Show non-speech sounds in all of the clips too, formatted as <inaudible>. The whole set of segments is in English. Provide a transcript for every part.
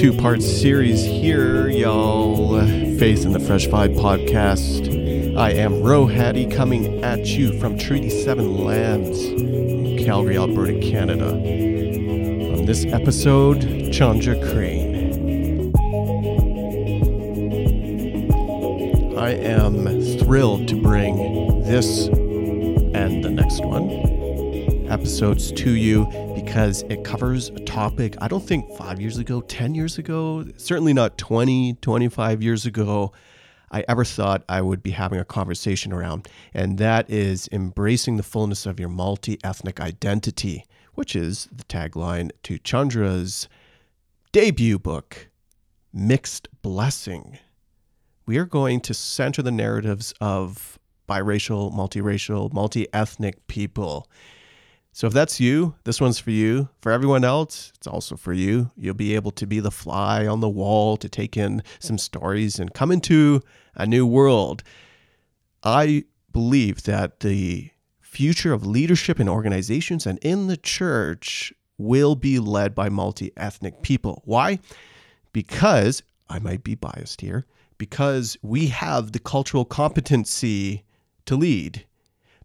two part series here, y'all. Faith in the Fresh Vibe podcast. I am Rohadi coming at you from Treaty 7 lands, Calgary, Alberta, Canada. On this episode, Chandra Crane. I am thrilled to bring this and the next one episodes to you because it covers a topic I don't think five years ago, 10 years ago, certainly not 20, 25 years ago, I ever thought I would be having a conversation around. And that is embracing the fullness of your multi ethnic identity, which is the tagline to Chandra's debut book, Mixed Blessing. We are going to center the narratives of biracial, multiracial, multi ethnic people so if that's you, this one's for you. For everyone else, it's also for you. You'll be able to be the fly on the wall to take in some stories and come into a new world. I believe that the future of leadership in organizations and in the church will be led by multi ethnic people. Why? Because I might be biased here, because we have the cultural competency to lead,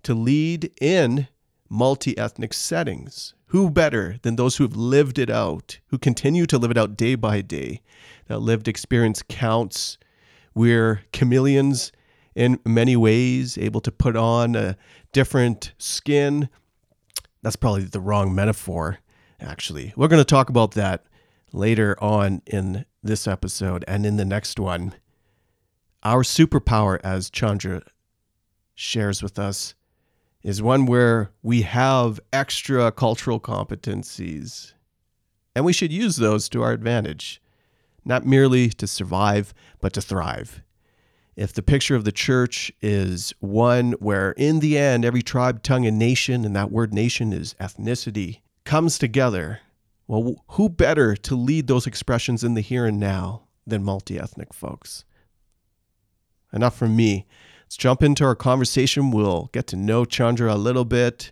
to lead in multi ethnic settings. Who better than those who have lived it out, who continue to live it out day by day? That lived experience counts. We're chameleons in many ways, able to put on a different skin. That's probably the wrong metaphor, actually. We're going to talk about that later on in this episode and in the next one. Our superpower, as Chandra shares with us, is one where we have extra cultural competencies and we should use those to our advantage, not merely to survive, but to thrive. If the picture of the church is one where, in the end, every tribe, tongue, and nation, and that word nation is ethnicity, comes together, well, who better to lead those expressions in the here and now than multi ethnic folks? Enough from me. Let's jump into our conversation. We'll get to know Chandra a little bit,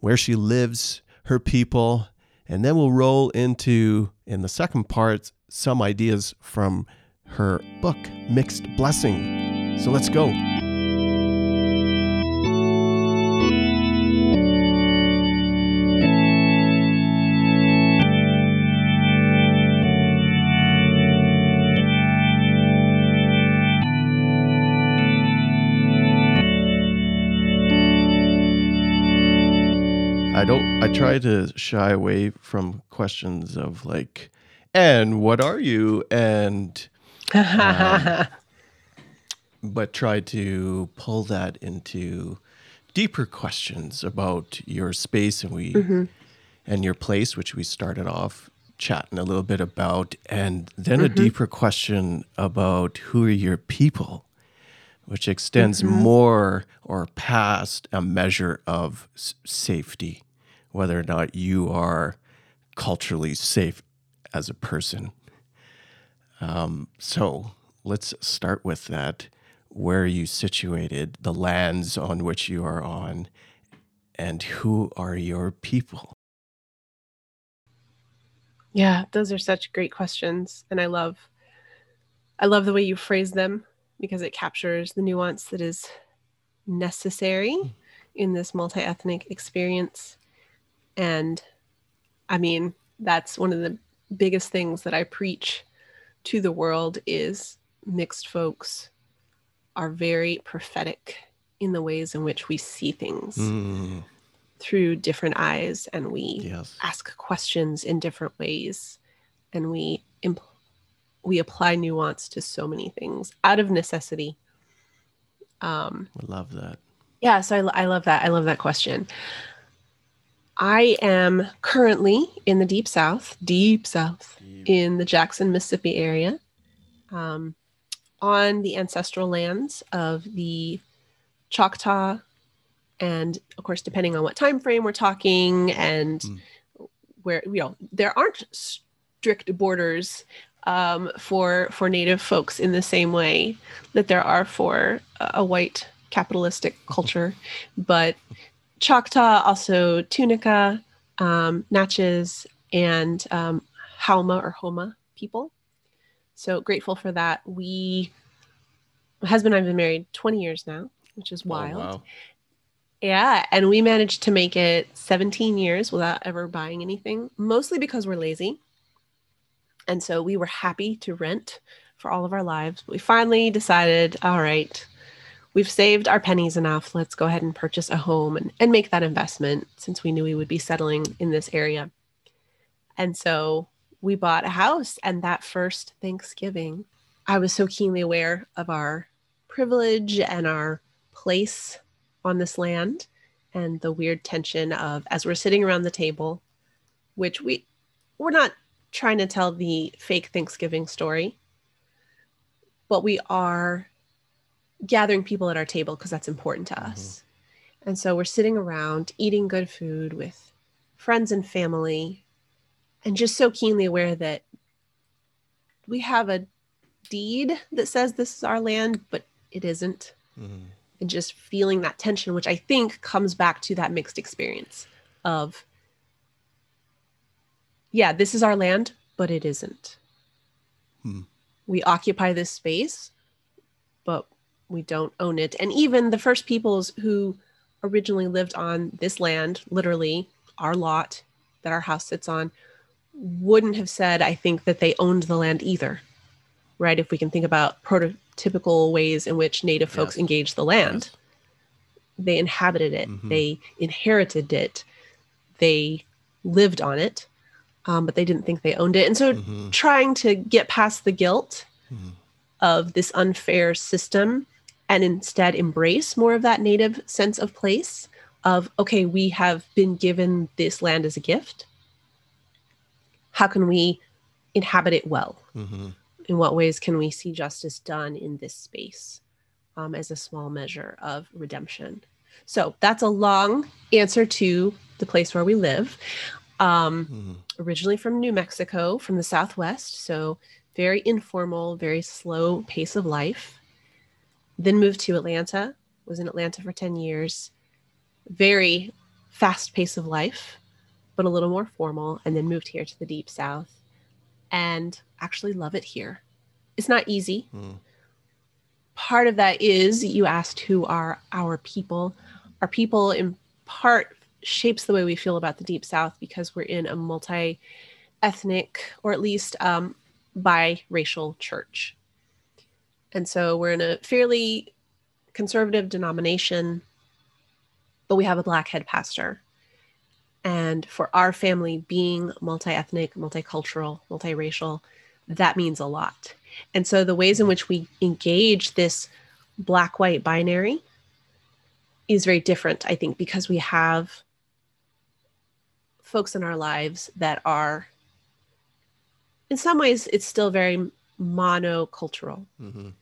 where she lives, her people, and then we'll roll into, in the second part, some ideas from her book, Mixed Blessing. So let's go. Try to shy away from questions of like, and what are you? And, um, but try to pull that into deeper questions about your space and we mm-hmm. and your place, which we started off chatting a little bit about, and then mm-hmm. a deeper question about who are your people which extends mm-hmm. more or past a measure of s- safety whether or not you are culturally safe as a person. Um, so let's start with that. Where are you situated, the lands on which you are on, and who are your people? Yeah, those are such great questions. And I love I love the way you phrase them because it captures the nuance that is necessary hmm. in this multi-ethnic experience. And I mean, that's one of the biggest things that I preach to the world is mixed folks are very prophetic in the ways in which we see things mm. through different eyes and we yes. ask questions in different ways and we impl- we apply nuance to so many things out of necessity um i love that yeah so I, I love that i love that question I am currently in the deep south, deep south, deep. in the Jackson, Mississippi area, um, on the ancestral lands of the Choctaw, and of course, depending on what time frame we're talking, and mm. where you know there aren't strict borders um, for for Native folks in the same way that there are for a, a white capitalistic <laughs> culture, but Choctaw, also Tunica, um, Natchez, and um, Hauma or Homa people. So grateful for that. We, my husband and I have been married 20 years now, which is wild. Oh, wow. Yeah. And we managed to make it 17 years without ever buying anything, mostly because we're lazy. And so we were happy to rent for all of our lives. We finally decided, all right, we've saved our pennies enough. Let's go ahead and purchase a home and, and make that investment since we knew we would be settling in this area. And so we bought a house. And that first Thanksgiving, I was so keenly aware of our privilege and our place on this land and the weird tension of as we're sitting around the table, which we we're not trying to tell the fake Thanksgiving story, but we are gathering people at our table because that's important to us. And so we're sitting around eating good food with friends and family and just so keenly aware that we have a deed that says this is our land, but it isn't. Mhm. And just feeling that tension, which I think comes back to that mixed experience of, yeah, this is our land, but it isn't. Hmm. We occupy this space, but we don't own it. And even the first peoples who originally lived on this land, literally our lot that our house sits on, wouldn't have said, I think, that they owned the land either. Right? If we can think about prototypical ways in which Native folks Yes. engaged the land, Yes. they inhabited it, Mhm. they inherited it, they lived on it, um, but they didn't think they owned it. And so, Mhm. trying to get past the guilt Mhm. of this unfair system and instead embrace more of that native sense of place of okay we have been given this land as a gift how can we inhabit it well Mhm. in what ways can we see justice done in this space um, as a small measure of redemption so that's a long answer to the place where we live um, Mhm. originally from New Mexico, from the Southwest. So very informal, very slow pace of life. Then moved to Atlanta, was in Atlanta for 10 years. Very fast pace of life, but a little more formal. And then moved here to the deep South and actually love it here. It's not easy. Mhm. Part of that is you asked who are our people. Our people, in part, shapes the way we feel about the Deep South because we're in a multi ethnic or at least um, biracial church. And so we're in a fairly conservative denomination, but we have a black head pastor. And for our family, being multi ethnic, multicultural, multiracial, that means a lot. And so the ways in which we engage this black white binary is very different, I think, because we have folks in our lives that are, in some ways, it's still very monocultural, Mhm.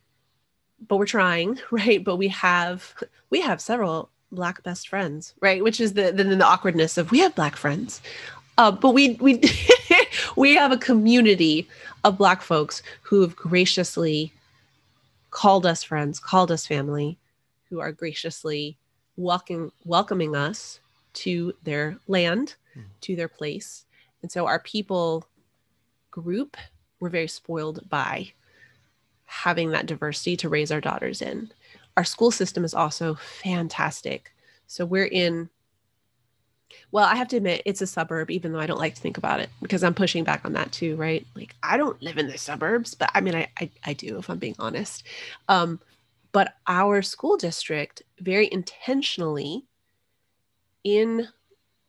But we're trying, <laughs> right? But we have we have several black best friends, right? Which is the then the awkwardness of we have black friends, uh, but we we <laughs> we have a community of black folks who have graciously called us friends, called us family, who are graciously welcoming welcoming us to their land, Mhm. to their place. And so our people group we're very spoiled by having that diversity to raise our daughters in. Our school system is also fantastic. So we're in well, I have to admit it's a suburb, even though I don't like to think about it because I'm pushing back on that too, right? Like I don't live in the suburbs, but I mean I I, I do if I'm being honest. Um, but our school district very intentionally in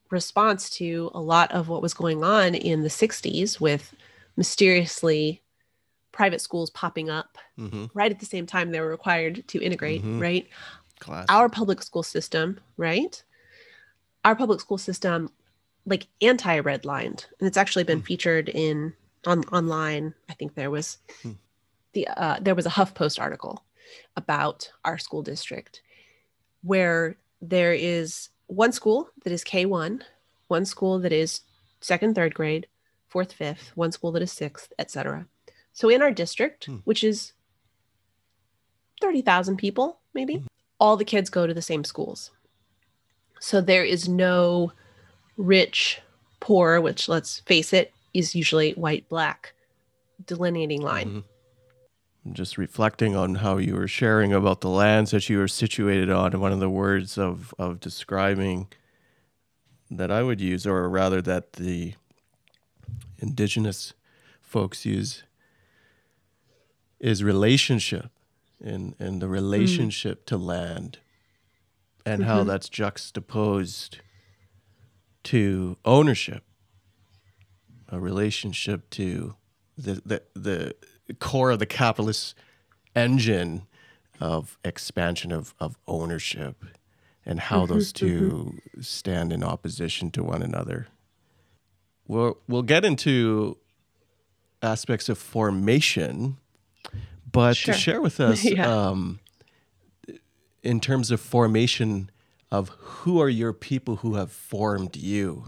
response to a lot of what was going on in the 60s with mysteriously private schools popping up Mhm. right at the same time they were required to integrate, Mhm. right? Class. Our public school system, right? Our public school system, like anti redlined, and it's actually been Hmm. featured in on online. I think there was Hmm. the uh, there was a HuffPost article about our school district where there is one school that is K one, one school that is second, third grade, fourth, fifth, one school that is sixth, etc. So in our district, Hmm. which is 30,000 people, maybe, all the kids go to the same schools. So there is no rich, poor, which let's face it, is usually white, black delineating line. Mm-hmm. Just reflecting on how you were sharing about the lands that you were situated on, one of the words of, of describing that I would use, or rather that the indigenous folks use, is relationship and, and the relationship mm. to land and mm-hmm. how that's juxtaposed to ownership, a relationship to the, the, the core of the capitalist engine of expansion of, of ownership and how mm-hmm, those 2 mm-hmm. stand in opposition to one another. We'll, we'll get into aspects of formation, but sure. to share with <laughs> us, yeah. um, in terms of formation of who are your people who have formed you?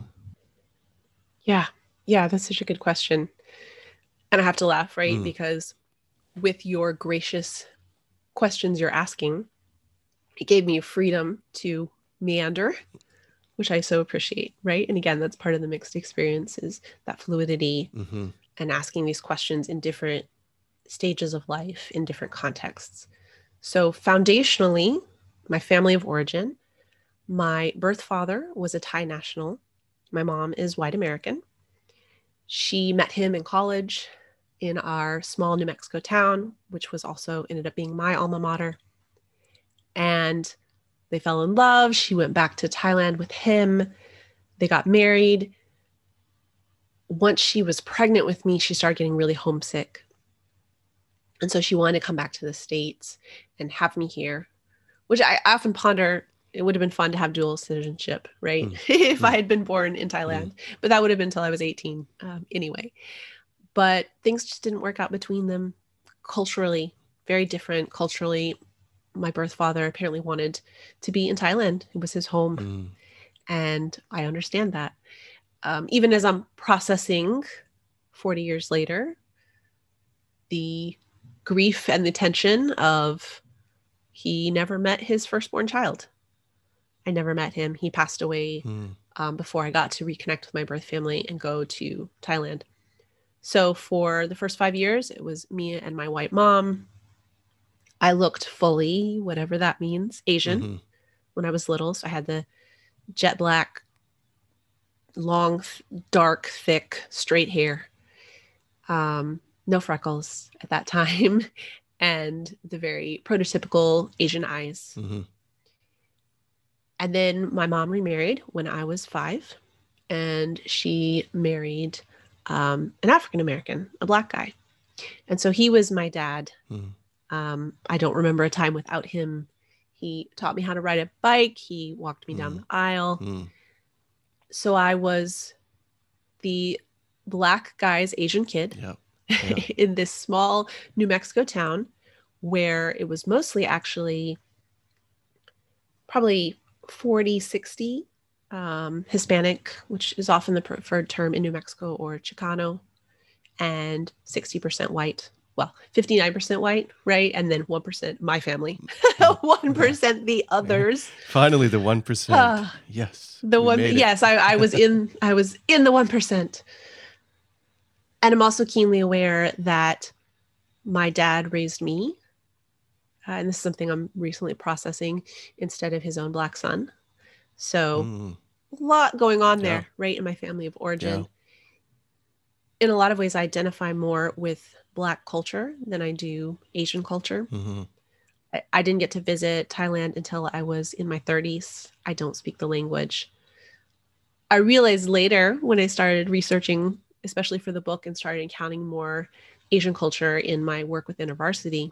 Yeah. Yeah, that's such a good question. And I have to laugh, right? Mm. Because with your gracious questions you're asking, it gave me freedom to meander, which I so appreciate, right? And again, that's part of the mixed experience is that fluidity mm-hmm. and asking these questions in different stages of life in different contexts. So, foundationally, my family of origin, my birth father was a Thai national. My mom is white American. She met him in college in our small New Mexico town, which was also ended up being my alma mater. And they fell in love. She went back to Thailand with him. They got married. Once she was pregnant with me, she started getting really homesick. And so she wanted to come back to the States and have me here, which I often ponder. It would have been fun to have dual citizenship, right? Mm. <laughs> if mm. I had been born in Thailand, mm. but that would have been until I was 18 um, anyway. But things just didn't work out between them culturally, very different culturally. My birth father apparently wanted to be in Thailand, it was his home. Mm. And I understand that. Um, even as I'm processing 40 years later, the grief and the tension of he never met his firstborn child. I never met him. He passed away mm. um, before I got to reconnect with my birth family and go to Thailand. So for the first five years, it was me and my white mom. I looked fully, whatever that means, Asian mm-hmm. when I was little. So I had the jet black, long, dark, thick, straight hair. Um, no freckles at that time, <laughs> and the very prototypical Asian eyes. Mm-hmm. And then my mom remarried when I was five, and she married um, an African American, a black guy. And so he was my dad. Mm. Um, I don't remember a time without him. He taught me how to ride a bike, he walked me mm. down the aisle. Mm. So I was the black guy's Asian kid. Yep <laughs> in this small New Mexico town where it was mostly actually probably 40, 60 um, Hispanic, which is often the preferred term in New Mexico, or Chicano, and 60% white. Well, 59% white, right? And then 1% my family, <laughs> 1% the others. Finally, the 1%. Uh, yes. The one, yes, I, I was in, I was in the 1%. And I'm also keenly aware that my dad raised me. Uh, and this is something I'm recently processing instead of his own black son. So, mm. a lot going on there, yeah. right, in my family of origin. Yeah. In a lot of ways, I identify more with Black culture than I do Asian culture. Mm-hmm. I, I didn't get to visit Thailand until I was in my 30s. I don't speak the language. I realized later when I started researching especially for the book, and started encountering more Asian culture in my work with InterVarsity,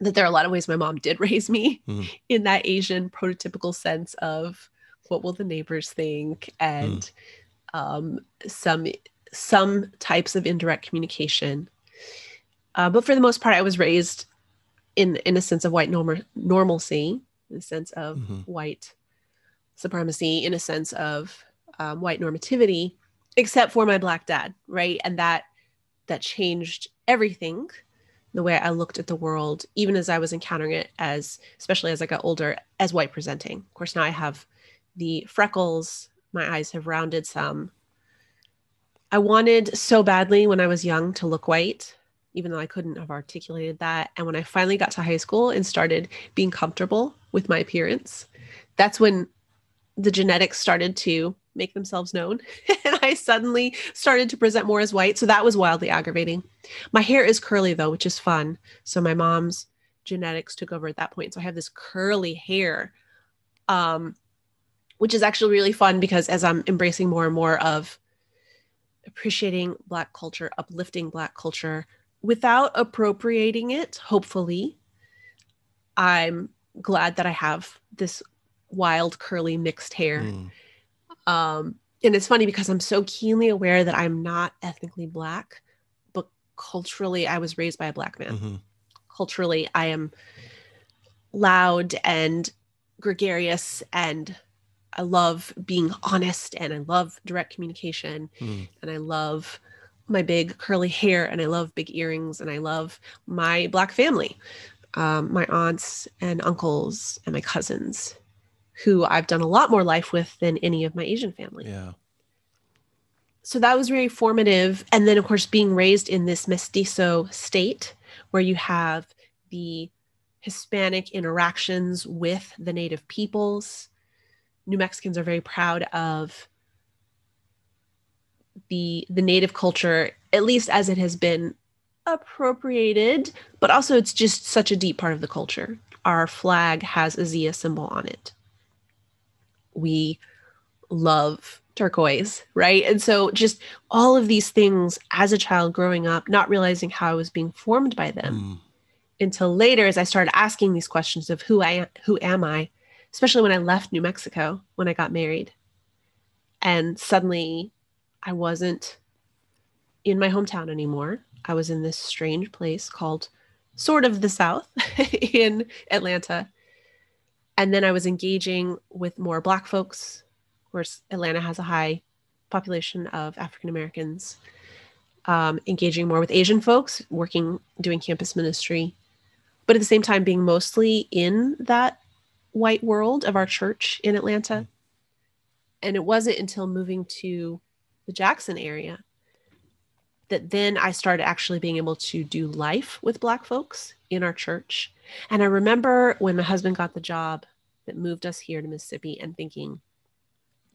that there are a lot of ways my mom did <laughs> raise me mm. in that Asian prototypical sense of what will the neighbors think and mm. um, some some types of indirect communication. Uh, but for the most part, I was raised in in a sense of white norm- normalcy, in a sense of mm-hmm. white supremacy, in a sense of um, white normativity, except for my black dad, right? And that that changed everything the way I looked at the world, even as I was encountering it as, especially as I got older, as white presenting. Of course, now I have the freckles, my eyes have rounded some. I wanted so badly when I was young to look white, even though I couldn't have articulated that. And when I finally got to high school and started being comfortable with my appearance, that's when the genetics started to make themselves known. <laughs> and I suddenly started to present more as white. So that was wildly aggravating. My hair is curly though, which is fun. So my mom's genetics took over at that point. So I have this curly hair, um, which is actually really fun because as I'm embracing more and more of appreciating Black culture, uplifting Black culture without appropriating it, hopefully, I'm glad that I have this wild, curly, mixed hair. Mm. Um, and it's funny because I'm so keenly aware that I'm not ethnically Black, but culturally, I was raised by a Black man. Mm-hmm. Culturally, I am loud and gregarious and I love being honest and I love direct communication mm. and I love my big curly hair and I love big earrings and I love my black family, um, my aunts and uncles and my cousins, who I've done a lot more life with than any of my Asian family. Yeah. So that was very formative. And then, of course, being raised in this mestizo state where you have the Hispanic interactions with the native peoples New Mexicans are very proud of the the native culture, at least as it has been appropriated, but also it's just such a deep part of the culture. Our flag has a Zia symbol on it. We love turquoise, right? And so just all of these things as a child growing up, not realizing how I was being formed by them mm. until later as I started asking these questions of who I who am I? especially when I left New Mexico when I got married. And suddenly I wasn't in my hometown anymore. I was in this strange place called sort of the South <laughs> in Atlanta. And then I was engaging with more Black folks. Of course, Atlanta has a high population of African Americans. Um, engaging more with Asian folks, working, doing campus ministry, but at the same time being mostly in that white world of our church in Atlanta. Mm. And it wasn't until moving to the Jackson area that then I started actually being able to do life with Black folks in our church. And I remember when my husband got the job that moved us here to Mississippi and thinking,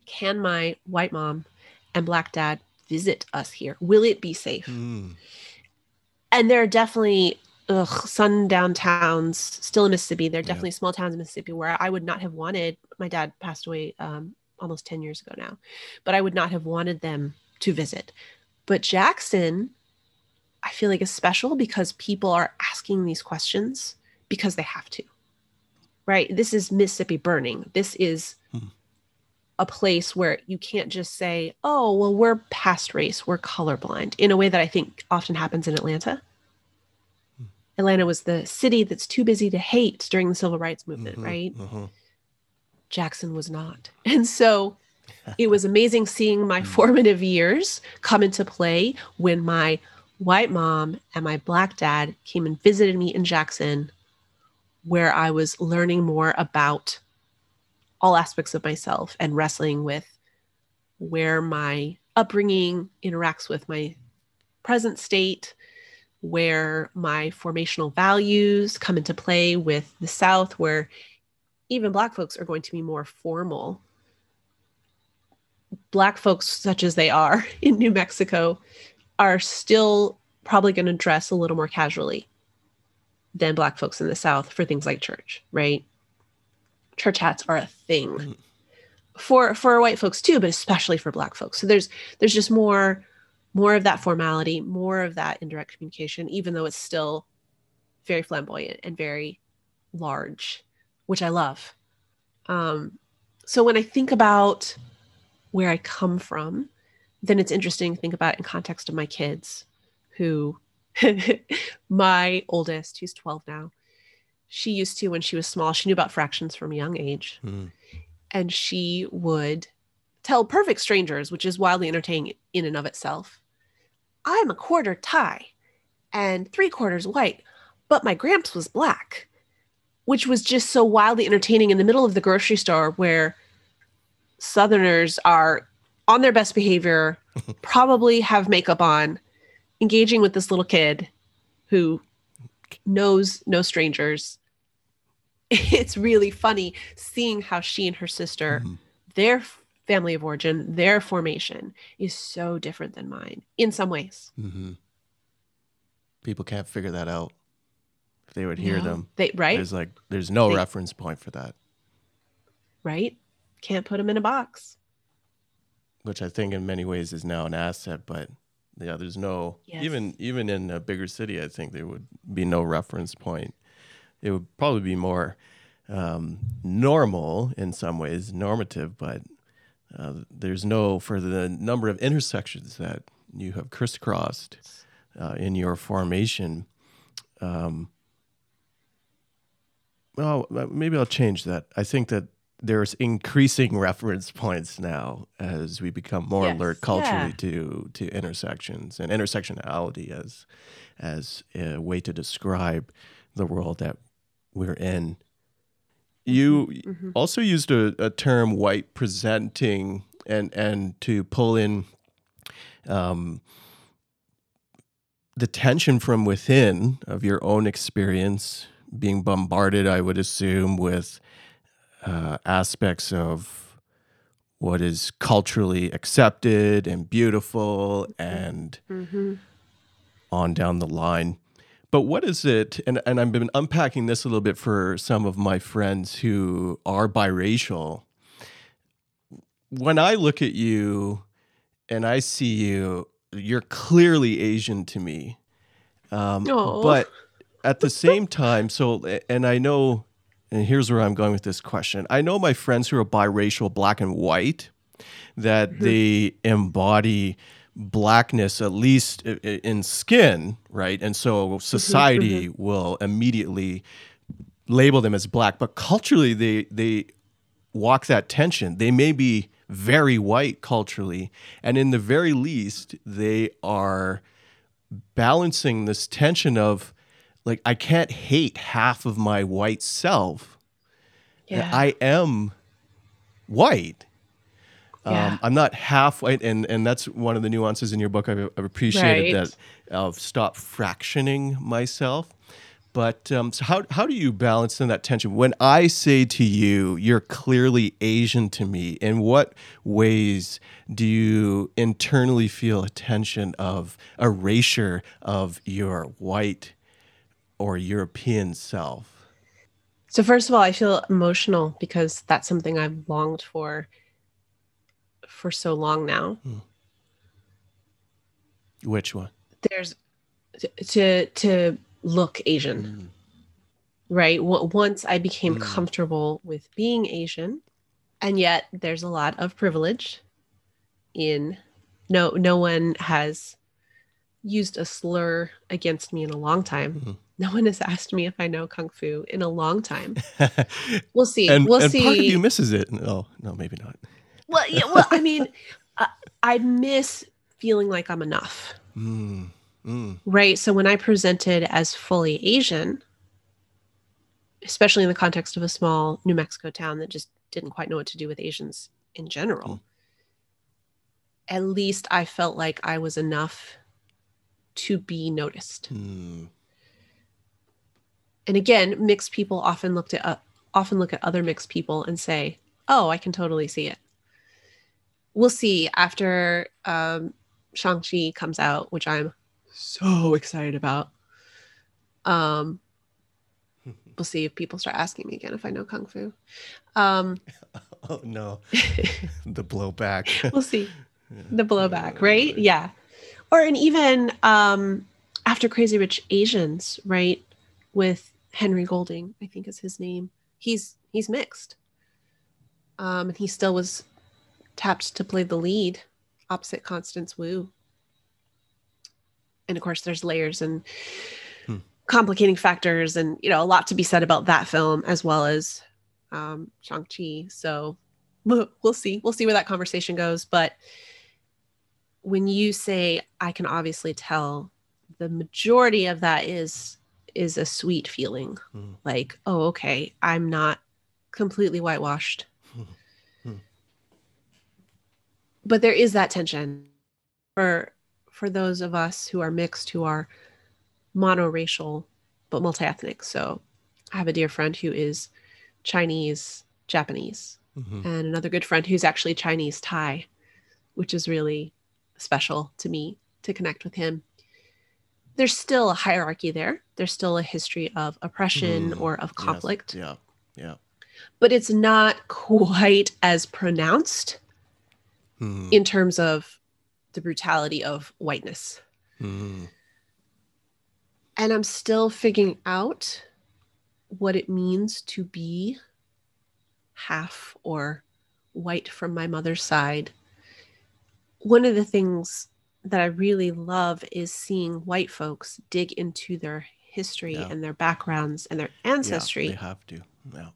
can my white mom and Black dad visit us here? Will it be safe? Mm. And there are definitely ugh, sundown towns still in Mississippi. There are definitely yeah. small towns in Mississippi where I would not have wanted. My dad passed away um, almost 10 years ago now, but I would not have wanted them to visit. But Jackson, I feel like is special because people are asking these questions because they have to. Right? This is Mississippi burning. This is hmm. a place where you can't just say, oh, well, we're past race, we're colorblind in a way that I think often happens in Atlanta Atlanta was the city that's too busy to hate during the civil rights movement, mm-hmm, right? Mm-hmm. Jackson was not. <laughs> And so it was amazing seeing my <laughs> mm. formative years come into play when my white mom and my black dad came and visited me in Jackson, where I was learning more about all aspects of myself and wrestling with where my upbringing interacts with my present state where my formational values come into play with the South, where even Black folks are going to be more formal. Black folks, such as they are <laughs> in New Mexico, are still probably going to dress a little more casually than Black folks in the South for things like church, right? Church hats are a thing. Mm-hmm. For for white folks too, but especially for black folks. So there's there's just more more of that formality, more of that indirect communication, even though it's still very flamboyant and very large, which I love. Um, so when I think about where I come from, then it's interesting to think about in context of my kids, who <laughs> my oldest, who's 12 now, she used to when she was small, she knew about fractions from a young age. Mm. And she would tell perfect strangers, which is wildly entertaining in and of itself, I'm a quarter Thai and three quarters white, but my gramps was black, which was just so wildly entertaining in the middle of the grocery store where Southerners are on their best behavior, <laughs> probably have makeup on, engaging with this little kid who knows no strangers. <laughs> It's really funny seeing how she and her sister, Mhm. their family of origin, their formation is so different than mine in some ways. hmm People can't figure that out. If they would hear No. them, They right? there's like there's no They- reference point for that, right? Can't put them in a box. which I think in many ways is now an asset. But yeah, there's no Yes. even even in a bigger city. I think there would be no reference point. It would probably be more um, normal in some ways, normative, but uh, there's no for the number of intersections that you have crisscrossed uh, in your formation. Um, well, uh, maybe I'll change that. I think that there's increasing <laughs> reference points now as we become more Yes, alert culturally yeah. to to intersections and intersectionality as as a way to describe the world that we're in. You Mhm. also used a, a term white presenting and and to pull in um, the tension from within of your own experience being bombarded i would assume with uh, aspects of what is culturally accepted and beautiful and Mhm. on down the line. But what is it? And, and I've been unpacking this a little bit for some of my friends who are biracial. When I look at you and I see you, you're clearly Asian to me. Um, but at the <laughs> same time, so, and I know, and here's where I'm going with this question. I know my friends who are biracial, black and white, that mm-hmm. they embody blackness at least in skin right? And so mm-hmm, society mm-hmm. will immediately label them as black. But culturally they they walk that tension. They may be very white culturally and in the very least they are balancing this tension of like i can't hate half of my white self Yeah. I am white. Yeah. Um, I'm not half white, and and that's one of the nuances in your book. I've, I've appreciated Right. that of stop fractioning myself. But um, so how how do you balance in that tension? When I say to you, you're clearly Asian to me. In what ways do you internally feel a tension of erasure of your white or European self? So first of all, I feel emotional because that's something I've longed for for so long now. Which one? There's to to, look Asian, right? W- Once I became Mm. comfortable with being Asian, and yet there's a lot of privilege in no no one has used a slur against me in a long time. Mhm. No one has asked me if I know kung fu in a long time. <laughs> We'll see. and we'll and see. part of you misses it. Oh no, maybe not. Well, yeah, well, I mean, I, <laughs> I miss feeling like I'm enough, Mm, mm, right? So when I presented as fully Asian, especially in the context of a small New Mexico town that just didn't quite know what to do with Asians in general, at least I felt like I was enough to be noticed. mm. And again, mixed people often looked at uh, often look at other mixed people and say, "Oh, I can totally see it." We'll see after um, Shang Chi comes out, which I'm so excited about. Um, <laughs> we'll see if people start asking me again if I know kung fu. Um, <laughs> Oh no, <laughs> the blowback. we'll see the blowback, right? Yeah, or and even um, after Crazy Rich Asians, right? With Henry Golding, I think is his name. He's he's mixed, um, and he still was tapped to play the lead opposite Constance Wu. And of course, there's layers and Hmm. complicating factors, and you know a lot to be said about that film as well as um, Shang Chi. So we'll we'll see. We'll see where that conversation goes. But when you say, I can obviously tell, the majority of that is is a sweet feeling, Mm. like, oh, okay, I'm not completely whitewashed. Hmm. but there is that tension. for for those of us who are mixed, who are monoracial but multi-ethnic. So I have a dear friend who is Chinese, Japanese, Mhm. and another good friend who's actually Chinese Thai, which is really special to me to connect with him. There's still a hierarchy there. There's still a history of oppression Mm, or of Yes. conflict, Yeah. Yeah. but it's not quite as pronounced Mhm. in terms of the brutality of whiteness. Mhm. And I'm still figuring out what it means to be half or white from my mother's side. One of the things that I really love is seeing white folks dig into their history Yeah. and their backgrounds and their Yeah, ancestry. they have to. Yeah.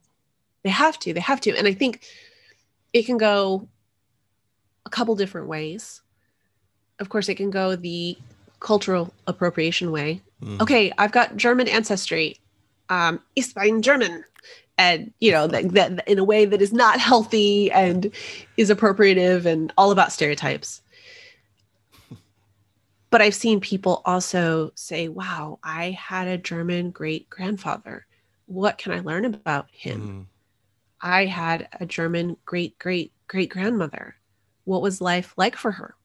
They have to. They have to. And I think it can go a couple different ways. Of course, it can go the cultural appropriation way. Mhm. Okay, I've got German ancestry. Um, ich bin German. And, you know, that, that in a way that is not healthy and is appropriative and all about stereotypes. But I've seen people also say, wow, I had a German great grandfather. What can I learn about him? Mhm. I had a German great great great grandmother. What was life like for her?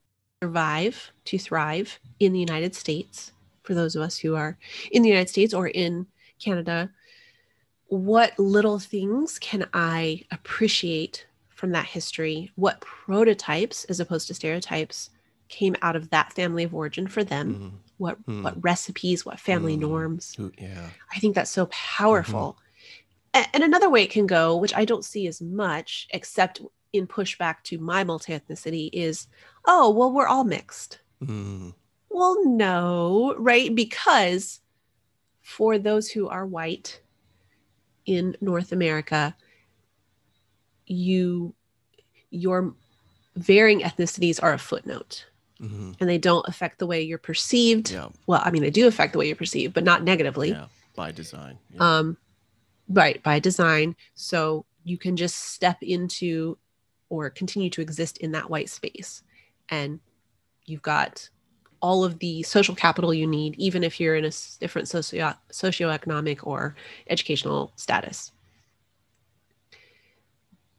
Survive to thrive in the United States, for those of us who are in the United States or in Canada. What little things can I appreciate from that history? What prototypes, as opposed to stereotypes, came out of that family of origin for them? Mhm. What Hmm. what recipes, what family Hmm. norms? Yeah. I think that's so powerful. A- And another way it can go, which I don't see as much, except in pushback to my multi ethnicity, is oh, well, we're all mixed. Mhm. Well, no, right? Because for those who are white in North America, you your varying ethnicities are a footnote Mhm. and they don't affect the way you're perceived. Yeah. Well, I mean, they do affect the way you're perceived, but not negatively. Yeah. By design. Yeah. um right by design so you can just step into or continue to exist in that white space and you've got all of the social capital you need even if you're in a different socio socioeconomic or educational status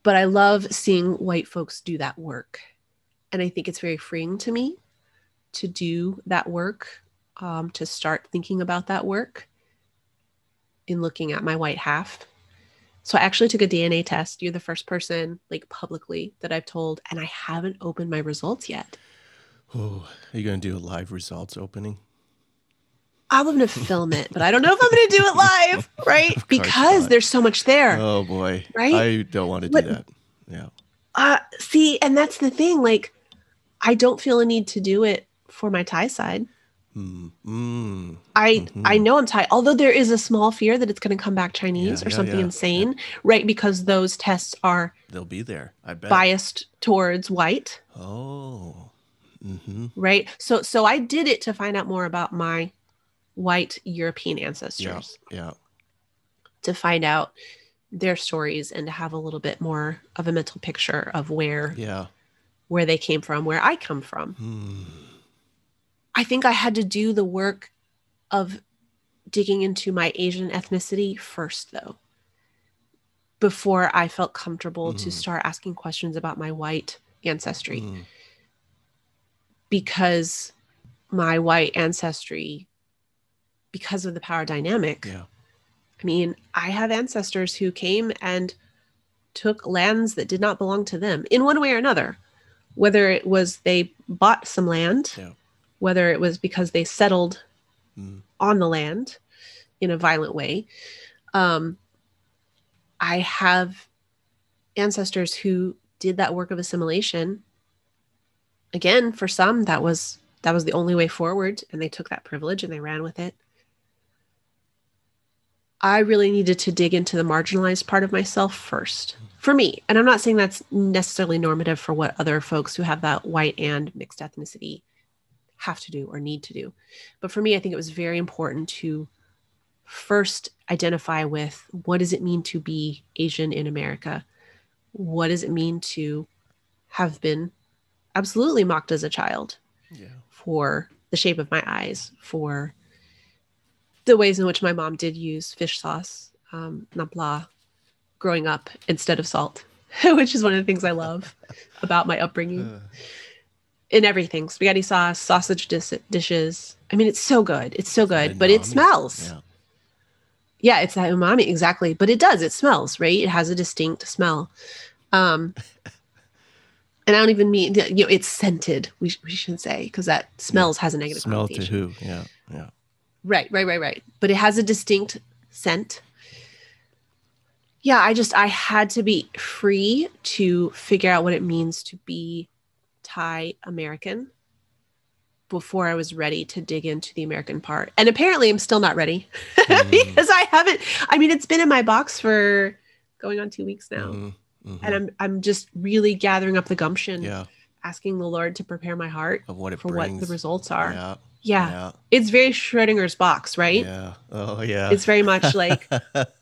but i love seeing white folks do that work and i think it's very freeing to me to do that work um, to start thinking about that work in looking at my white half. So I actually took a DNA test. You're the first person, like publicly, that I've told, and I haven't opened my results yet. Oh, are you going to do a live results opening? I'm going to film it, but I don't know if I'm going to do it live, <laughs> right? Because not. there's so much there. Oh boy. Right? I don't want to do But- that. Yeah. Uh, see, and that's the thing. Like, I don't feel a need to do it for my Thai side. Mm. Mm. I I know I'm Thai, although there is a small fear that it's going to come back Chinese Yeah, or yeah, something yeah, insane, right? Because those tests are They'll be there. I bet. biased towards white. Oh. Mm-hmm. right so so i did it to find out more about my white european Yeah. ancestors Yeah. to find out their stories and to have a little bit more of a mental picture of where Yeah. Where they came from where i come from Mm. i think i had to do the work of digging into my asian ethnicity first though before i felt comfortable to Mhm. start asking questions about my white ancestry Mm. because my white ancestry because of the power dynamic Yeah. I mean, I have ancestors who came and took lands that did not belong to them in one way or another. Whether it was they bought some land, Yeah. whether it was because they settled Mm. on the land in a violent way. Um, I have ancestors who did that work of assimilation. Again, for some, that was that was the only way forward, and they took that privilege and they ran with it. I really needed to dig into the marginalized part of myself first for me. And I'm not saying that's necessarily normative for what other folks who have that white and mixed ethnicity have to do or need to do. But for me, I think it was very important to first identify with what does it mean to be Asian in America? What does it mean to have been absolutely mocked as a child? Yeah. for the shape of my eyes, for the ways in which my mom did use fish sauce, um, nam pla, growing up instead of salt, <laughs> which is one of the things I love about my upbringing. Uh, In everything, spaghetti sauce, sausage dis- dishes. I mean, it's so good. It's so good, but it smells. Yeah. Yeah, it's that umami exactly, but it does. It smells, right? It has a distinct smell. Um <laughs> and I don't even mean you know it's scented. We, sh- we should say because that smells has a negative Smell to who? Yeah. Yeah. Right, right, right, right. But it has a distinct scent. Yeah, I just I had to be free to figure out what it means to be Thai American before I was ready to dig into the American part. And apparently I'm still not ready <laughs> Mm. because I haven't I mean it's been in my box for going on 2 weeks now. Mhm, mhm. And I'm I'm just really gathering up the gumption, yeah. asking the Lord to prepare my heart Of what it for brings. what the results are. Yeah. Yeah. Yeah. It's very Schrodinger's box, right? Yeah. Oh yeah. It's very much like <laughs>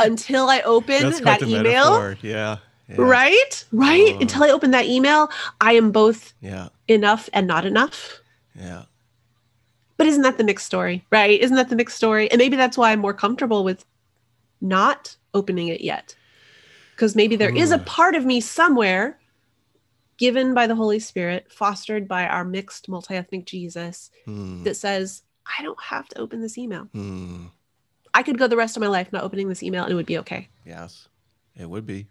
until I open that email, metaphor. Yeah. yeah. right? Right? Oh. Until I open that email, I am both Yeah. enough and not enough. Yeah. But isn't that the mixed story, right? Isn't that the mixed story? And maybe that's why I'm more comfortable with not opening it yet. Because maybe there is a Hmm. part of me somewhere given by the Holy Spirit, fostered by our mixed multi ethnic Jesus, Hmm. that says, I don't have to open this email. Hmm. I could go the rest of my life not opening this email and it would be okay. Yes. It would be.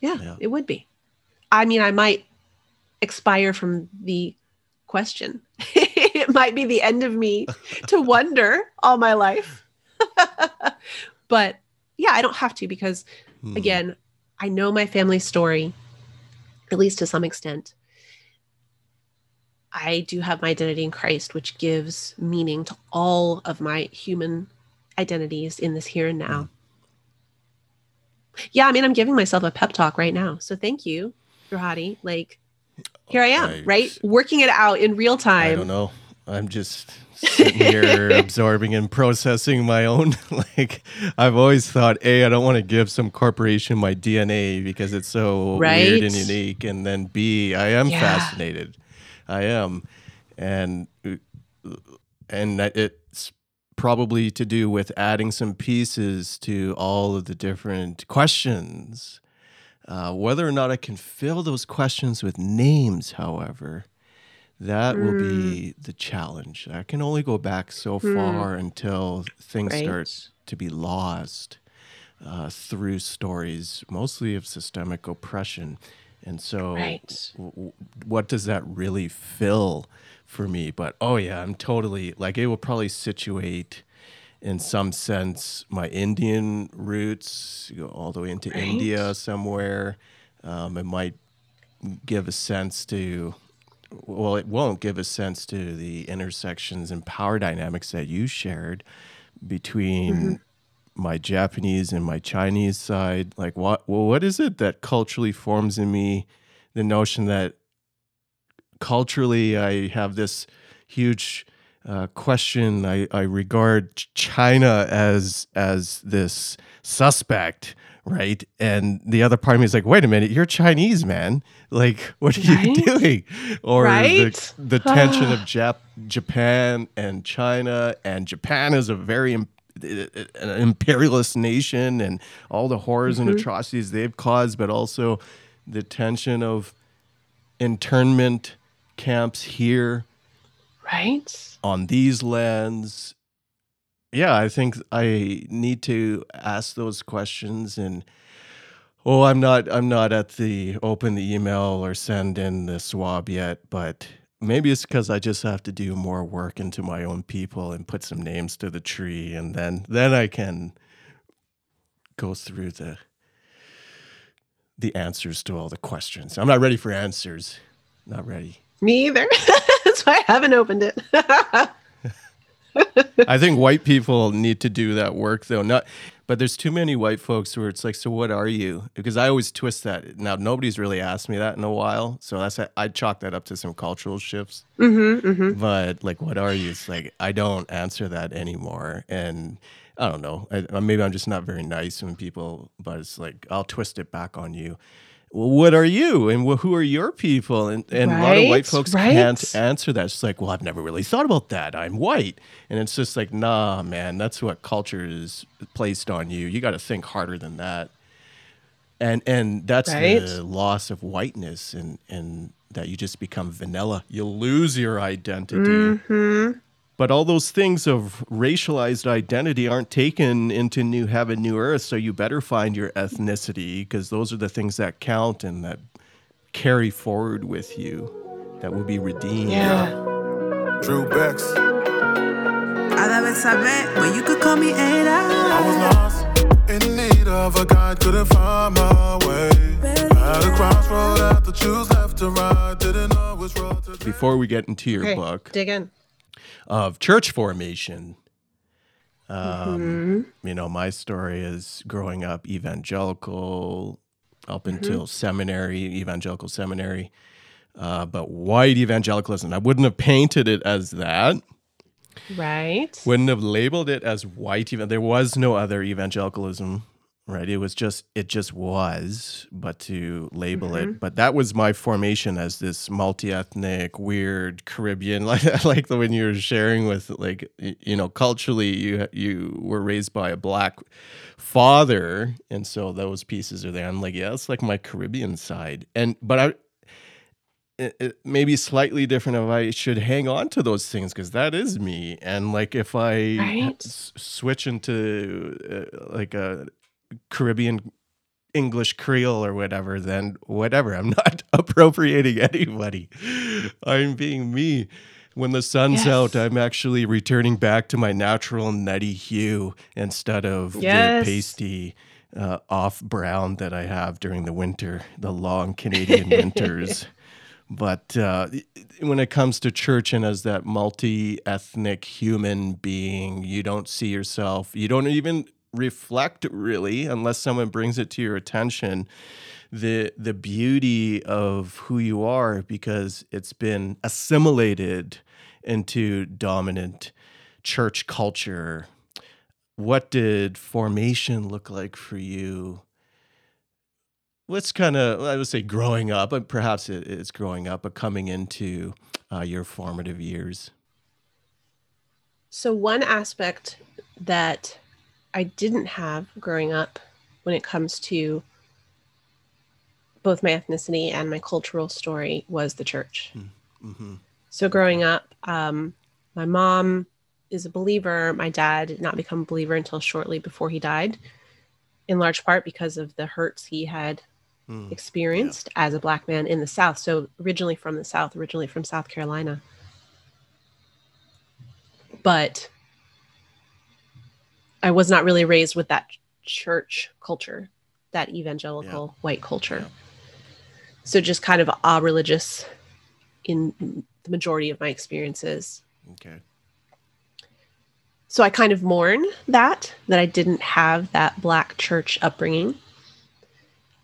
Yeah, Yeah. it would be. I mean, I might expire from the question. <laughs> it might be the end of me <laughs> to wonder all my life. <laughs> but yeah, I don't have to because, Hmm. again, I know my family story, at least to some extent. I do have my identity in Christ, which gives meaning to all of my human identities in this here and now. Yeah, I mean, I'm giving myself a pep talk right now. So thank you, Rohadi. Like, here I am, I- right? Working it out in real time. I don't know. I'm just sitting here <laughs> absorbing and processing my own. <laughs> like I've always thought, a, I don't want to give some corporation my DNA because it's so weird and unique, and then b, I am Yeah. fascinated. I am, and and it's probably to do with adding some pieces to all of the different questions. Uh, whether or not I can fill those questions with names, however, that will be the challenge. I can only go back so far until things Right. start to be lost uh, through stories, mostly of systemic oppression. And so, Right. w- w- what does that really fill for me? But oh, yeah, I'm totally like it will probably situate in some sense my Indian roots, go all the way into Right. India somewhere. Um, it might give a sense to well it won't give a sense to the intersections and power dynamics that you shared between my japanese and my chinese side. Like what well what is it that culturally forms in me? The notion that culturally i have this huge uh, question. I, I regard china as as this suspect right? And the other part of me is like wait a minute you're chinese man. Like what are you doing? Or Right? the, the tension of <sighs> Jap- japan and china and japan is a very an uh, uh, imperialist nation and all the horrors and mm-hmm. atrocities they've caused but also the tension of internment camps here Right? on these lands yeah i think i need to ask those questions and oh i'm not i'm not at the open the email or send in the swab yet but maybe it's because i just have to do more work into my own people and put some names to the tree and then then i can go through the the answers to all the questions i'm not ready for answers not ready Me either. <laughs> That's why I haven't opened it. <laughs> <laughs> I think white people need to do that work though. Not, but there's too many white folks where it's like, so what are you? Because I always twist that. Now nobody's really asked me that in a while, so that's I chalk that up to some cultural shifts. mm-hmm, mm-hmm. But like, what are you? It's like I don't answer that anymore, and I don't know. I, maybe I'm just not very nice when people, but it's like I'll twist it back on you. What are you? And who are your people? And, and a lot of white folks right. can't answer that. It's like well i've never really thought about that. I'm white. And it's just like nah man that's what culture is placed on you. You got to think harder than that. And and that's Right. the loss of whiteness and and that you just become vanilla. You lose your identity. Hmm but all those things of racialized identity aren't taken into new heaven, new earth. So you better find your ethnicity because those are the things that count and that carry forward with you, that will be redeemed. Yeah. Drew Bex. I love it, saber, but you could call me Ada. I was lost in need of a guide, couldn't find my way. At a crossroad, had to choose left or right, didn't know which road to. Before we get into your Okay, book dig in. Of church formation, um, Mm-hmm. you know, my story is growing up evangelical up Mm-hmm. until seminary, evangelical seminary, uh, but white evangelicalism. I wouldn't have painted it as that. Right. wouldn't have labeled it as white even there was no other evangelicalism right? It was just it just was but to label it. But that was my formation as this multi-ethnic weird caribbean <laughs> like like the when you were sharing with like you know culturally you you were raised by a black father and so those pieces are there. I'm like yeah it's like my caribbean side. And but i it, it may be slightly different if I should hang on to those things because that is me. And like if I Right. s- switch into uh, like a Caribbean English Creole or whatever, then whatever. I'm <laughs> not appropriating anybody. I'm being me. When the sun's Yes. out, I'm actually returning back to my natural nutty hue instead of Yes. the pasty uh, off brown that I have during the winter, the long Canadian winters. <laughs> But uh, when it comes to church and as that multi ethnic human being, you don't see yourself, you don't even reflect really unless someone brings it to your attention the the beauty of who you are because it's been assimilated into dominant church culture. What did formation look like for you? What's kind of i would say growing up and perhaps it, it's growing up but coming into uh, your formative years. So, one aspect that I didn't have growing up when it comes to both my ethnicity and my cultural story was the church. mm-hmm. So, growing up, um, my mom is a believer. My dad did not become a believer until shortly before he died, in large part because of the hurts he had Mm. experienced as a black man in the South. So, originally from the South, originally from South Carolina. But I was not really raised with that church culture, that evangelical white culture. Yeah. So, just kind of a religious in the majority of my experiences. okay So I kind of mourn that that I didn't have that black church upbringing.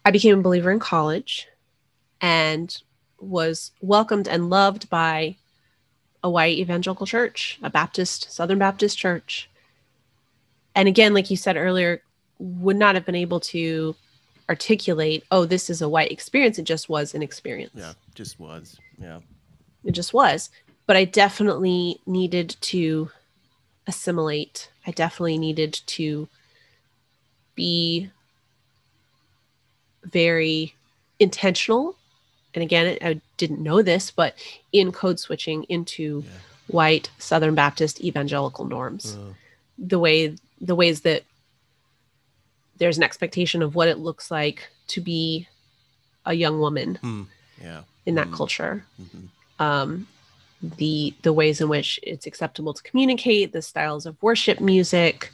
I became a believer in college and was welcomed and loved by a white evangelical church, a Baptist, Southern Baptist church. And again, like you said earlier, would not have been able to articulate, oh, this is a white experience. It just was an experience. yeah just was yeah It just was. But I definitely needed to assimilate. I definitely needed to be very intentional. And again, I didn't know this, but in code switching into Yeah. white Southern Baptist evangelical norms, Uh, the way the ways that there's an expectation of what it looks like to be a young woman hmm, yeah. in that Mm. culture. Mhm, um, the the ways in which it's acceptable to communicate, the styles of worship music,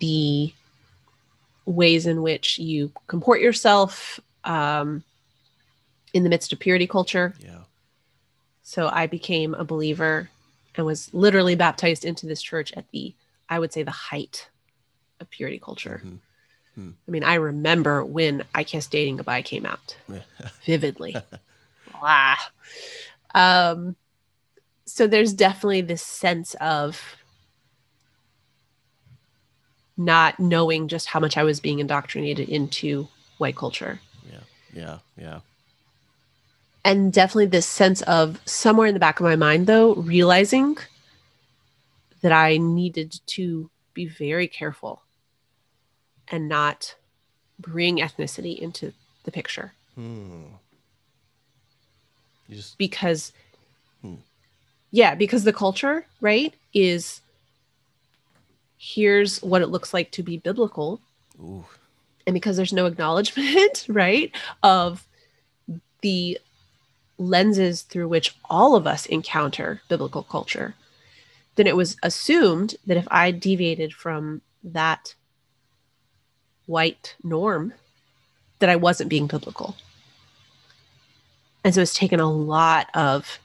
the ways in which you comport yourself um, in the midst of purity culture. yeah. So I became a believer and was literally baptized into this church at the, I would say, the height of purity culture. mhm, I mean, I remember when I Kissed Dating Goodbye came out <laughs> vividly. <laughs> Blah. Um, so there's definitely this sense of not knowing just how much I was being indoctrinated into white culture. yeah Yeah, yeah. And definitely this sense of somewhere in the back of my mind, though, realizing that I needed to be very careful and not bring ethnicity into the picture Hmm. Just because Hmm. yeah because the culture right is here's what it looks like to be biblical ooh. and because there's no acknowledgement <laughs> right of the lenses through which all of us encounter biblical culture then it was assumed that if i deviated from that white norm that i wasn't being biblical. And so it's taken a lot of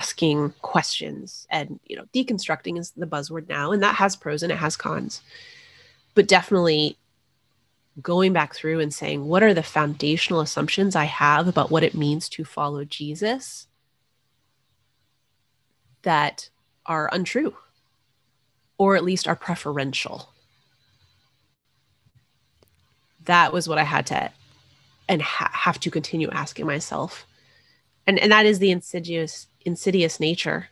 asking questions and you know deconstructing is the buzzword now and that has pros and it has cons. But definitely going back through and saying what are the foundational assumptions i have about what it means to follow jesus that are untrue or at least are preferential. That was what i had to and ha- have to continue asking myself. And and that is the insidious insidious nature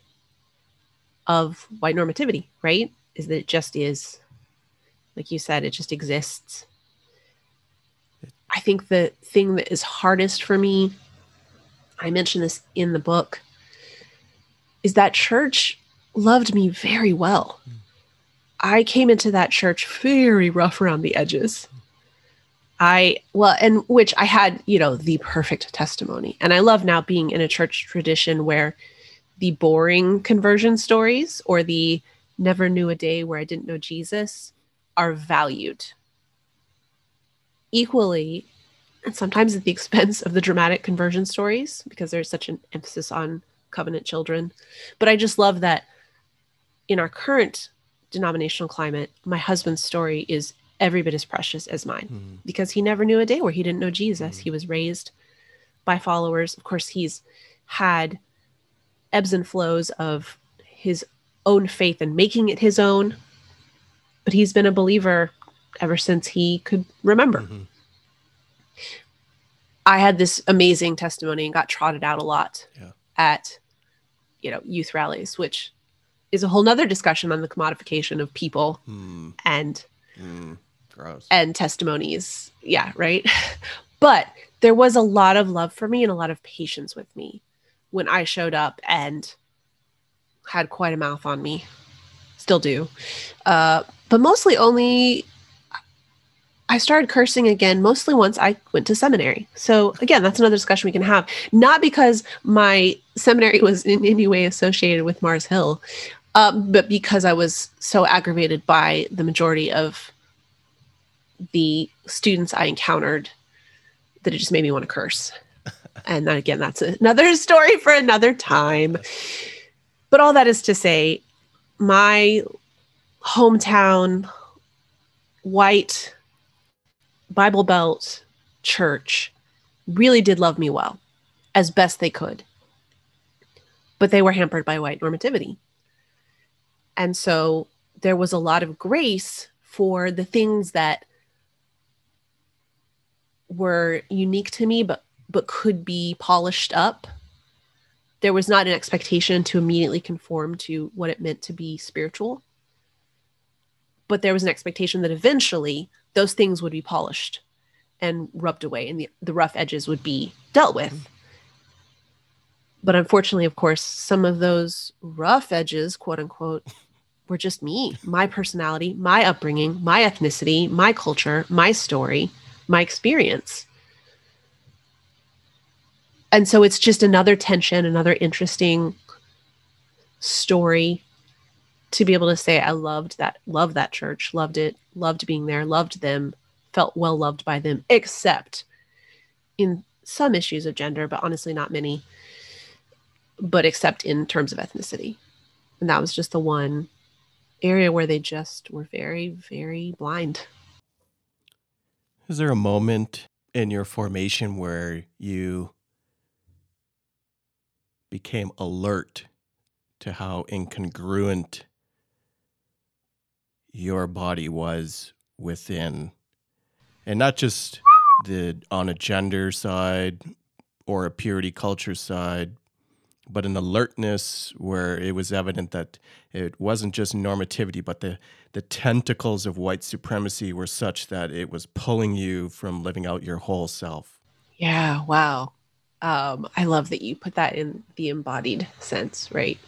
of white normativity right? Is that it just is like you said it just exists. I think the thing that is hardest for me i mentioned this in the book is that church loved me very well i came into that church very rough around the edges I well, and which I had, you know, the perfect testimony. And I love now being in a church tradition where the boring conversion stories or the never knew a day where I didn't know Jesus are valued equally and sometimes at the expense of the dramatic conversion stories because there's such an emphasis on covenant children. But I just love that in our current denominational climate, my husband's story is every bit as precious as mine Hmm. because he never knew a day where he didn't know Jesus. He was raised by followers. Of course, he's had ebbs and flows of his own faith and making it his own, but he's been a believer ever since he could remember. Mhm. I had this amazing testimony and got trotted out a lot Yeah. at you know youth rallies, which is a whole nother discussion on the commodification of people Hmm. and. Gross. and testimonies. Yeah, right. <laughs> but there was a lot of love for me and a lot of patience with me when I showed up and had quite a mouth on me. Still do. Uh, but mostly only I started cursing again mostly once I went to seminary. So again, that's another discussion we can have. Not because my seminary <laughs> was in any way associated with Mars Hill, um, but because I was so aggravated by the majority of the students I encountered that it just made me want to curse. <laughs> and then again, that's another <laughs> story for another time. But all that is to say, my hometown white Bible Belt church really did love me well as best they could. But they were hampered by white normativity. And so there was a lot of grace for the things that were unique to me but but could be polished up there was not an expectation to immediately conform to what it meant to be spiritual but there was an expectation that eventually those things would be polished and rubbed away and the, the rough edges would be dealt with but unfortunately of course some of those rough edges quote unquote <laughs> were just me my personality my upbringing my ethnicity my culture my story my experience. And so it's just another tension, another interesting story to be able to say I loved that loved that church, loved it, loved being there, loved them, felt well loved by them except in some issues of gender, but honestly not many. But except in terms of ethnicity. And that was just the one area where they just were very very blind. Is there a moment in your formation where you became alert to how incongruent your body was within, and not just the on a gender side or a purity culture side, but an alertness where it was evident that it wasn't just normativity, but the the tentacles of white supremacy were such that it was pulling you from living out your whole self. Yeah, wow. Um, I love that you put that in the embodied sense, right?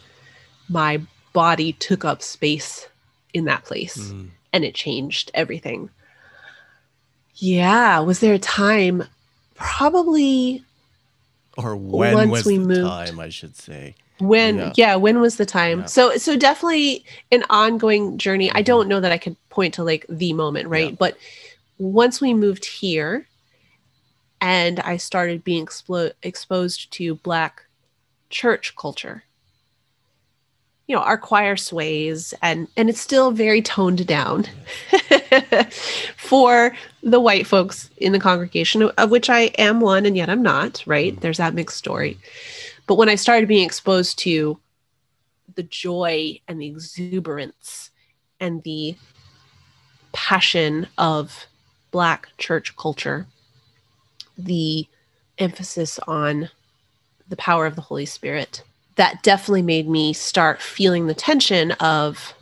My body took up space in that place Mm. and it changed everything. Yeah. Was there a time, probably Or when Once was we the moved- time, I should say. when Yeah. yeah. when was the time Yeah. so so definitely an ongoing journey i don't know that i could point to like the moment right Yeah. but once we moved here and i started being explo- exposed to black church culture you know our choir sways and and it's still very toned down <laughs> for the white folks in the congregation of- which i am one and yet i'm not right Mhm. there's that mixed story but when I started being exposed to the joy and the exuberance and the passion of Black church culture, the emphasis on the power of the Holy Spirit, that definitely made me start feeling the tension of,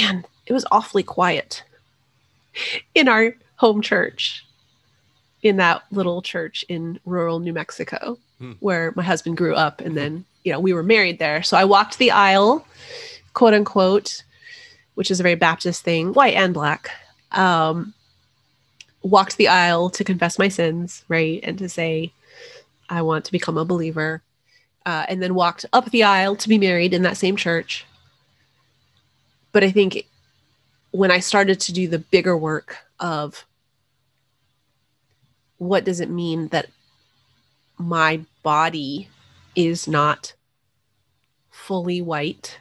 man, it was awfully quiet in our home church, in that little church in rural New Mexico Hmm. where my husband grew up. And then you know we were married there. So i walked the aisle quote unquote which is a very baptist thing white and black um walked the aisle to confess my sins right? And to say i want to become a believer uh, and then walked up the aisle to be married in that same church. But i think when i started to do the bigger work of what does it mean that my body is not fully white,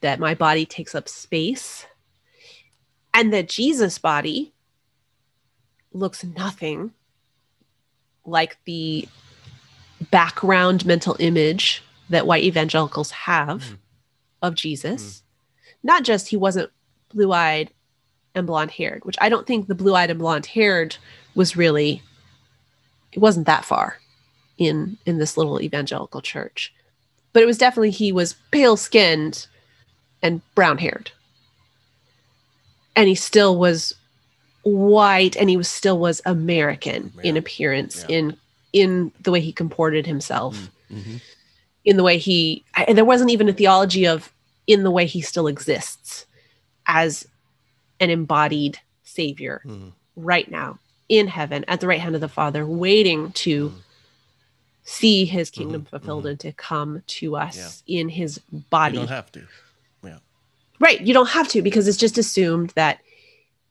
that my body takes up space, and that Jesus' body looks nothing like the background mental image that white evangelicals have Mhm. of Jesus. Not just he wasn't blue eyed and blonde haired, which I don't think the blue eyed and blonde haired was really it wasn't that far in in this little evangelical church but it was definitely he was pale skinned and brown haired and he still was white and he was still was american in appearance Yeah. in in the way he comported himself Mhm. in the way he I, and there wasn't even a theology of in the way he still exists as an embodied savior Mhm. right now in heaven at the right hand of the Father, waiting to Mhm. see his kingdom Mhm, fulfilled and to come to us in his body. You don't have to. Yeah. Right. You don't have to because it's just assumed that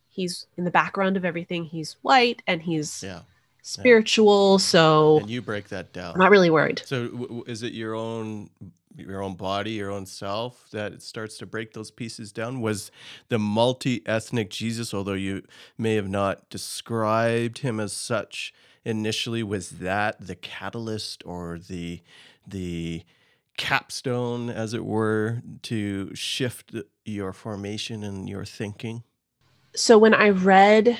he's in the background of everything. He's white and he's Yeah. Spiritual. So And you break that down. I'm not really worried. So w- is it your own your own body, your own self that it starts to break those pieces down? Was the multi-ethnic Jesus, although you may have not described him as such initially, was that the catalyst or the the capstone, as it were, to shift your formation and your thinking? So when I read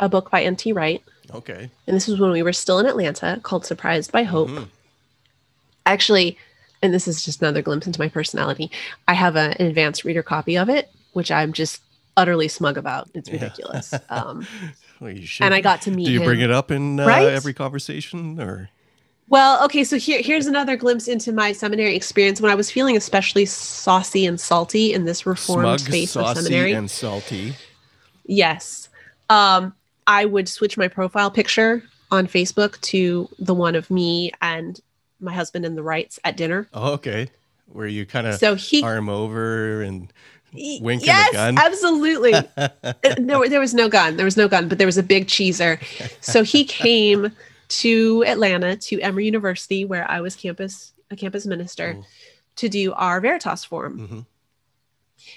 a book by N.T. Wright, Okay. and this was when we were still in Atlanta called Surprised by Hope. Mhm. actually and this is just another glimpse into my personality i have a, an advanced reader copy of it which i'm just utterly smug about it's Yeah. ridiculous <laughs> um, Well, you should. and i got to meet Do you him bring it up in uh, Right? every conversation or? well okay so here, here's another glimpse into my seminary experience when i was feeling especially saucy and salty in this reformed Smug, space of saucy, seminary and salty. yes um, i would switch my profile picture on facebook to the one of me and my husband and the Wrights at dinner Oh, okay. Where you kind of so he arm over and Wink yes, gun? absolutely. <laughs> Uh, there, there was no gun. There was no gun, but there was a big cheeser. So he came to Atlanta to Emory University, where I was campus a campus minister, Cool. to do our Veritas forum. Mhm.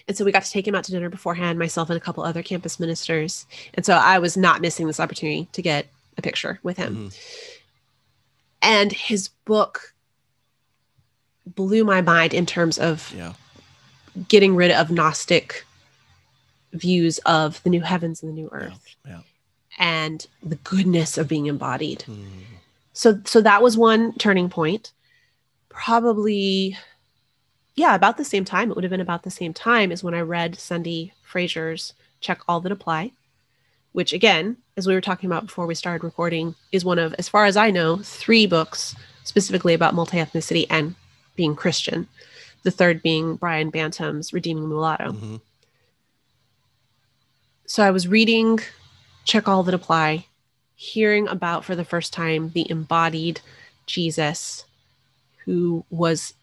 And so we got to take him out to dinner beforehand, myself and a couple other campus ministers. And so I was not missing this opportunity to get a picture with him. Mhm. And his book blew my mind in terms of Yeah. getting rid of Gnostic views of the new heavens and the new earth. Yeah. and the goodness of being embodied. So so that was one turning point. Probably yeah, about the same time. It would have been about the same time as when I read Sundee Frazier's Check All That Apply, which again, as we were talking about before we started recording, is one of, as far as I know, three books specifically about multi ethnicity and being Christian. The third being Brian Bantum's Redeeming Mulatto. hmm So I was reading Check All That Apply, hearing about for the first time the embodied Jesus who was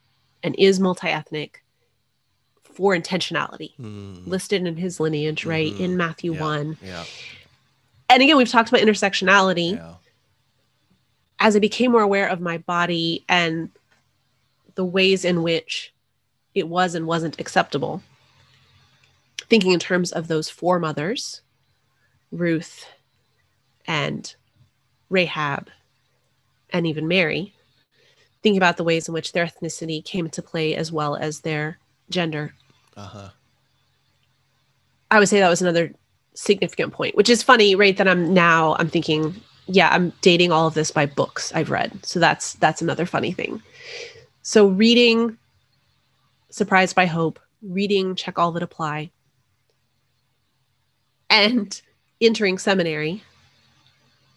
and is multi ethnic for intentionality, Mm. listed in his lineage, right? Mhm. In Matthew Yeah. 1. Yeah. And again, we've talked about intersectionality. Yeah. As I became more aware of my body and the ways in which it was and wasn't acceptable, thinking in terms of those four mothers, Ruth and Rahab, and even Mary, thinking about the ways in which their ethnicity came into play as well as their gender. Uh-huh. I would say that was another significant point, which is funny, right? That I'm now I'm thinking, yeah, I'm dating all of this by books I've read. So that's that's another funny thing. So reading Surprised by Hope, reading Check All That Apply, and entering seminary,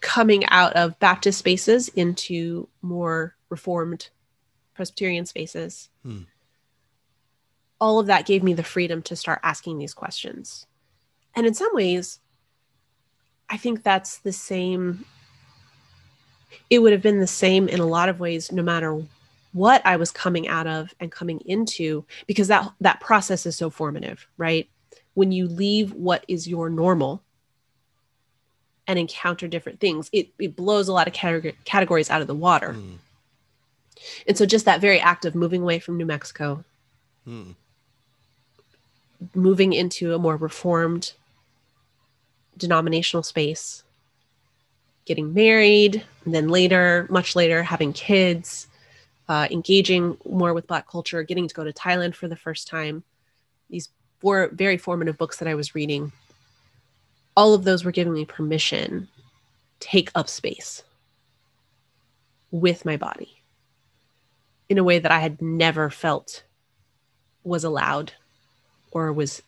coming out of Baptist spaces into more reformed Presbyterian spaces. Hmm. All of that gave me the freedom to start asking these questions. And in some ways, I think that's the same. It would have been the same in a lot of ways, no matter what I was coming out of and coming into, because that that process is so formative, right? When you leave what is your normal and encounter different things, it, it blows a lot of categ- categories out of the water. Mm. And so just that very act of moving away from New Mexico, Mm. moving into a more reformed denominational space, getting married, and then later, much later, having kids, uh, engaging more with Black culture, getting to go to Thailand for the first time. These four very formative books that I was reading, all of those were giving me permission take up space with my body in a way that I had never felt was allowed or was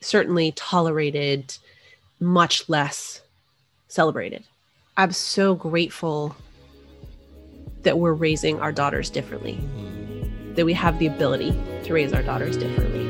certainly tolerated, much less celebrated. I'm so grateful that we're raising our daughters differently, that we have the ability to raise our daughters differently.